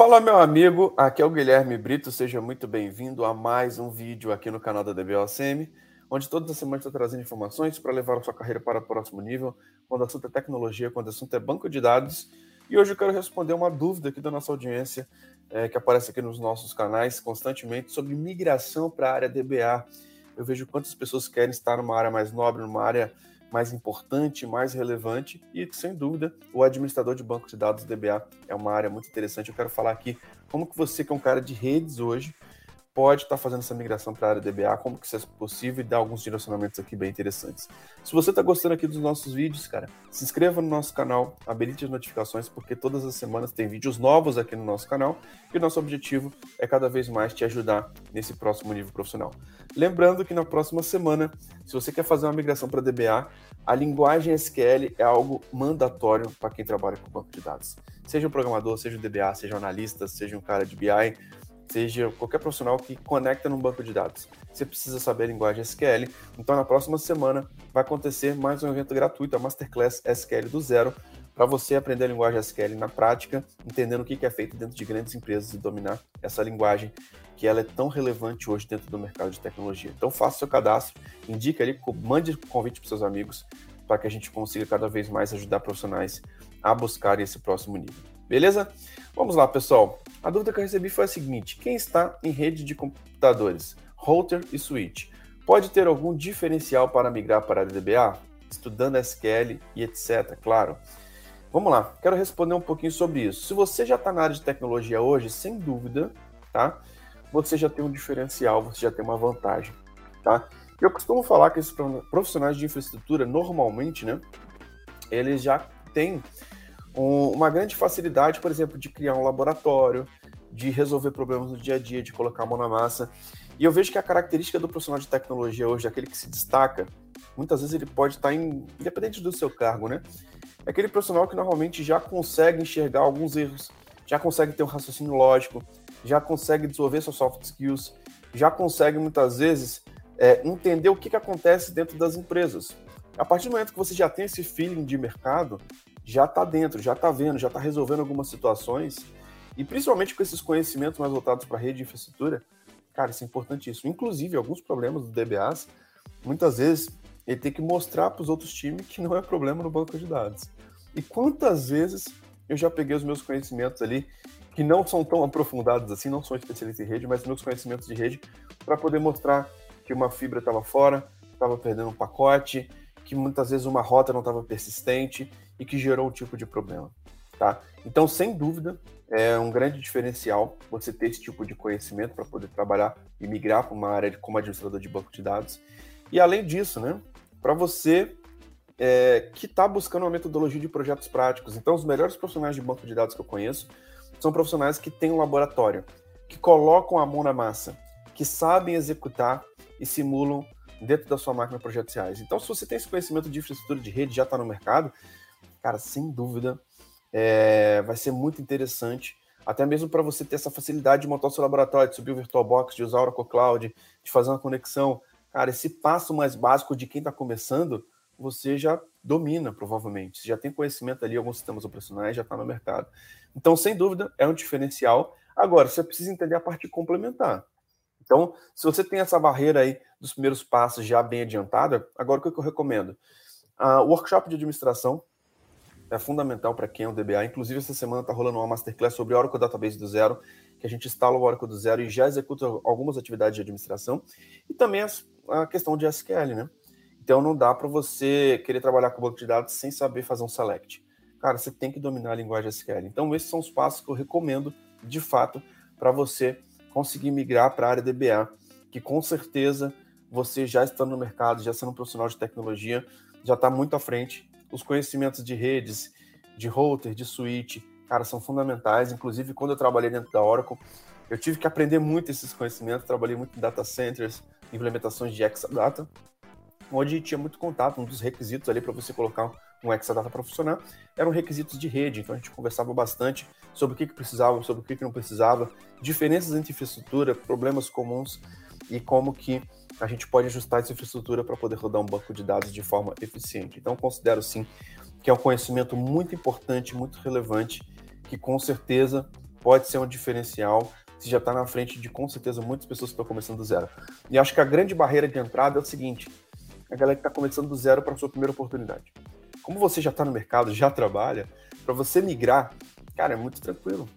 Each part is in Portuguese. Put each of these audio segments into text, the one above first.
Fala, meu amigo. Aqui é o Guilherme Brito. Seja muito bem-vindo a mais um vídeo aqui no canal da DBOCM, onde todas as semanas estou trazendo informações para levar a sua carreira para o próximo nível, quando o assunto é tecnologia, quando o assunto é banco de dados. E hoje eu quero responder uma dúvida aqui da nossa audiência, é, que aparece aqui nos nossos canais constantemente, sobre migração para a área DBA. Eu vejo quantas pessoas querem estar numa área mais nobre, numa área mais importante, mais relevante e, sem dúvida, o administrador de banco de dados DBA é uma área muito interessante. Eu quero falar aqui como que você, que é um cara de redes hoje, pode estar fazendo essa migração para a área DBA, como que isso é possível e dar alguns direcionamentos aqui bem interessantes. Se você está gostando aqui dos nossos vídeos, cara, se inscreva no nosso canal, habilite as notificações, porque todas as semanas tem vídeos novos aqui no nosso canal e o nosso objetivo é cada vez mais te ajudar nesse próximo nível profissional. Lembrando que na próxima semana, se você quer fazer uma migração para DBA, a linguagem SQL é algo mandatório para quem trabalha com banco de dados. Seja um programador, seja um DBA, seja um analista, seja um cara de BI, seja qualquer profissional que conecta num banco de dados. Você precisa saber a linguagem SQL. Então, na próxima semana, vai acontecer mais um evento gratuito, a Masterclass SQL do Zero, para você aprender a linguagem SQL na prática, entendendo o que é feito dentro de grandes empresas e dominar essa linguagem que ela é tão relevante hoje dentro do mercado de tecnologia. Então, faça seu cadastro, indique ali, mande convite para seus amigos, para que a gente consiga cada vez mais ajudar profissionais a buscar esse próximo nível. Beleza? Vamos lá, pessoal. A dúvida que eu recebi foi a seguinte: quem está em rede de computadores, router e switch, pode ter algum diferencial para migrar para a DBA? Estudando SQL e etc, claro. Vamos lá, quero responder um pouquinho sobre isso. Se você já está na área de tecnologia hoje, sem dúvida, tá? Você já tem um diferencial, você já tem uma vantagem, tá? Eu costumo falar que esses profissionais de infraestrutura, normalmente, né, eles já têm um, uma grande facilidade, por exemplo, de criar um laboratório, de resolver problemas no dia a dia, de colocar a mão na massa. E eu vejo que a característica do profissional de tecnologia hoje, aquele que se destaca, muitas vezes ele pode estar em, independente do seu cargo, né? É aquele profissional que normalmente já consegue enxergar alguns erros, já consegue ter um raciocínio lógico, já consegue desenvolver suas soft skills, já consegue muitas vezes é, entender o que, que acontece dentro das empresas. A partir do momento que você já tem esse feeling de mercado, já está dentro, já está vendo, já está resolvendo algumas situações, e principalmente com esses conhecimentos mais voltados para a rede de infraestrutura, cara, isso é importantíssimo. Inclusive, alguns problemas do DBAs, muitas vezes, ele tem que mostrar para os outros times que não é problema no banco de dados. E quantas vezes eu já peguei os meus conhecimentos ali, que não são tão aprofundados assim, não sou especialista em rede, mas meus conhecimentos de rede, para poder mostrar que uma fibra estava fora, estava perdendo um pacote, que muitas vezes uma rota não estava persistente e que gerou um tipo de problema. Tá? Então, sem dúvida, é um grande diferencial você ter esse tipo de conhecimento para poder trabalhar e migrar para uma área de, como administrador de banco de dados. E além disso, né, para você é, que está buscando uma metodologia de projetos práticos. Então, os melhores profissionais de banco de dados que eu conheço são profissionais que têm um laboratório, que colocam a mão na massa, que sabem executar e simulam dentro da sua máquina projetos reais. Então, se você tem esse conhecimento de infraestrutura de rede já está no mercado, cara, sem dúvida, é, vai ser muito interessante, até mesmo para você ter essa facilidade de montar o seu laboratório, de subir o VirtualBox, de usar o Oracle Cloud, de fazer uma conexão. Cara, esse passo mais básico de quem está começando, você já domina, provavelmente. Você já tem conhecimento ali, alguns sistemas operacionais, já está no mercado. Então, sem dúvida, é um diferencial. Agora, você precisa entender a parte complementar. Então, se você tem essa barreira aí dos primeiros passos já bem adiantada, agora o que eu recomendo? Uh, o workshop de administração é fundamental para quem é um DBA. Inclusive, essa semana está rolando uma masterclass sobre Oracle Database do Zero, que a gente instala o Oracle do Zero e já executa algumas atividades de administração. E também a questão de SQL, né? Então, não dá para você querer trabalhar com banco de dados sem saber fazer um select. Cara, você tem que dominar a linguagem SQL. Então, esses são os passos que eu recomendo, de fato, para você conseguir migrar para a área DBA, que com certeza você já estando no mercado, já sendo um profissional de tecnologia, já está muito à frente. Os conhecimentos de redes, de router, de switch, cara, são fundamentais. Inclusive, quando eu trabalhei dentro da Oracle, eu tive que aprender muito esses conhecimentos. Trabalhei muito em data centers, implementações de Exadata, onde tinha muito contato. Um dos requisitos ali para você colocar um Exadata para funcionar eram requisitos de rede. Então a gente conversava bastante sobre o que, que precisava, sobre o que, que não precisava, diferenças entre infraestrutura, problemas comuns e como que a gente pode ajustar essa infraestrutura para poder rodar um banco de dados de forma eficiente. Então considero sim que é um conhecimento muito importante, muito relevante, que com certeza pode ser um diferencial se já está na frente de, com certeza, muitas pessoas que estão começando do zero. E acho que a grande barreira de entrada é o seguinte, a galera que está começando do zero para a sua primeira oportunidade. Como você já está no mercado, já trabalha, para você migrar, cara, é muito tranquilo.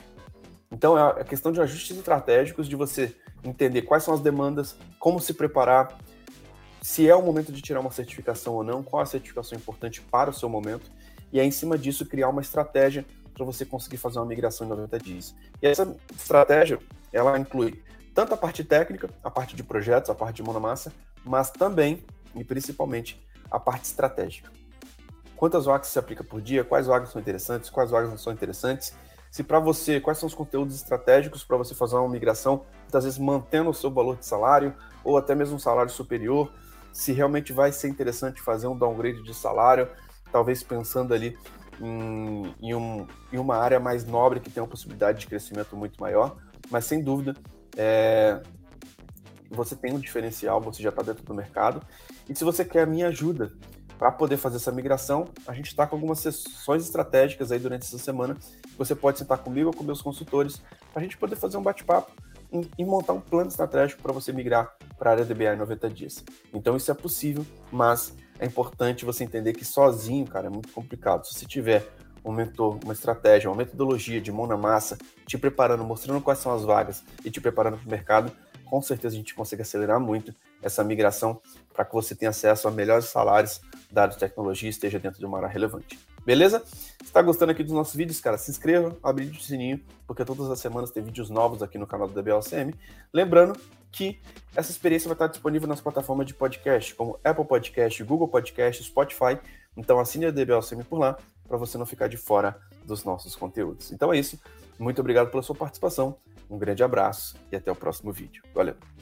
Então é a questão de ajustes estratégicos, de você entender quais são as demandas, como se preparar, se é o momento de tirar uma certificação ou não, qual a certificação importante para o seu momento, e aí, em cima disso, criar uma estratégia para você conseguir fazer uma migração em 90 dias. E essa estratégia, ela inclui tanto a parte técnica, a parte de projetos, a parte de mão na massa, mas também e principalmente a parte estratégica. Quantas vagas se aplica por dia? Quais vagas são interessantes? Quais vagas não são interessantes? Se para você, quais são os conteúdos estratégicos para você fazer uma migração, muitas vezes mantendo o seu valor de salário ou até mesmo um salário superior, se realmente vai ser interessante fazer um downgrade de salário, talvez pensando ali em, em, um, em uma área mais nobre que tem uma possibilidade de crescimento muito maior, mas sem dúvida é, você tem um diferencial, você já está dentro do mercado. E se você quer a minha ajuda para poder fazer essa migração, a gente está com algumas sessões estratégicas aí durante essa semana. Você pode sentar comigo ou com meus consultores para a gente poder fazer um bate-papo e montar um plano estratégico para você migrar para a área DBA em 90 dias. Então isso é possível, mas é importante você entender que sozinho, cara, é muito complicado. Se você tiver um mentor, uma estratégia, uma metodologia de mão na massa, te preparando, mostrando quais são as vagas e te preparando para o mercado, com certeza a gente consegue acelerar muito essa migração para que você tenha acesso a melhores salários da área de tecnologia e esteja dentro de uma área relevante. Beleza? Se está gostando aqui dos nossos vídeos, cara, se inscreva, abre o sininho, porque todas as semanas tem vídeos novos aqui no canal do DBLCM. Lembrando que essa experiência vai estar disponível nas plataformas de podcast, como Apple Podcast, Google Podcast, Spotify. Então assine a DBLCM por lá, para você não ficar de fora dos nossos conteúdos. Então é isso. Muito obrigado pela sua participação. Um grande abraço e até o próximo vídeo. Valeu!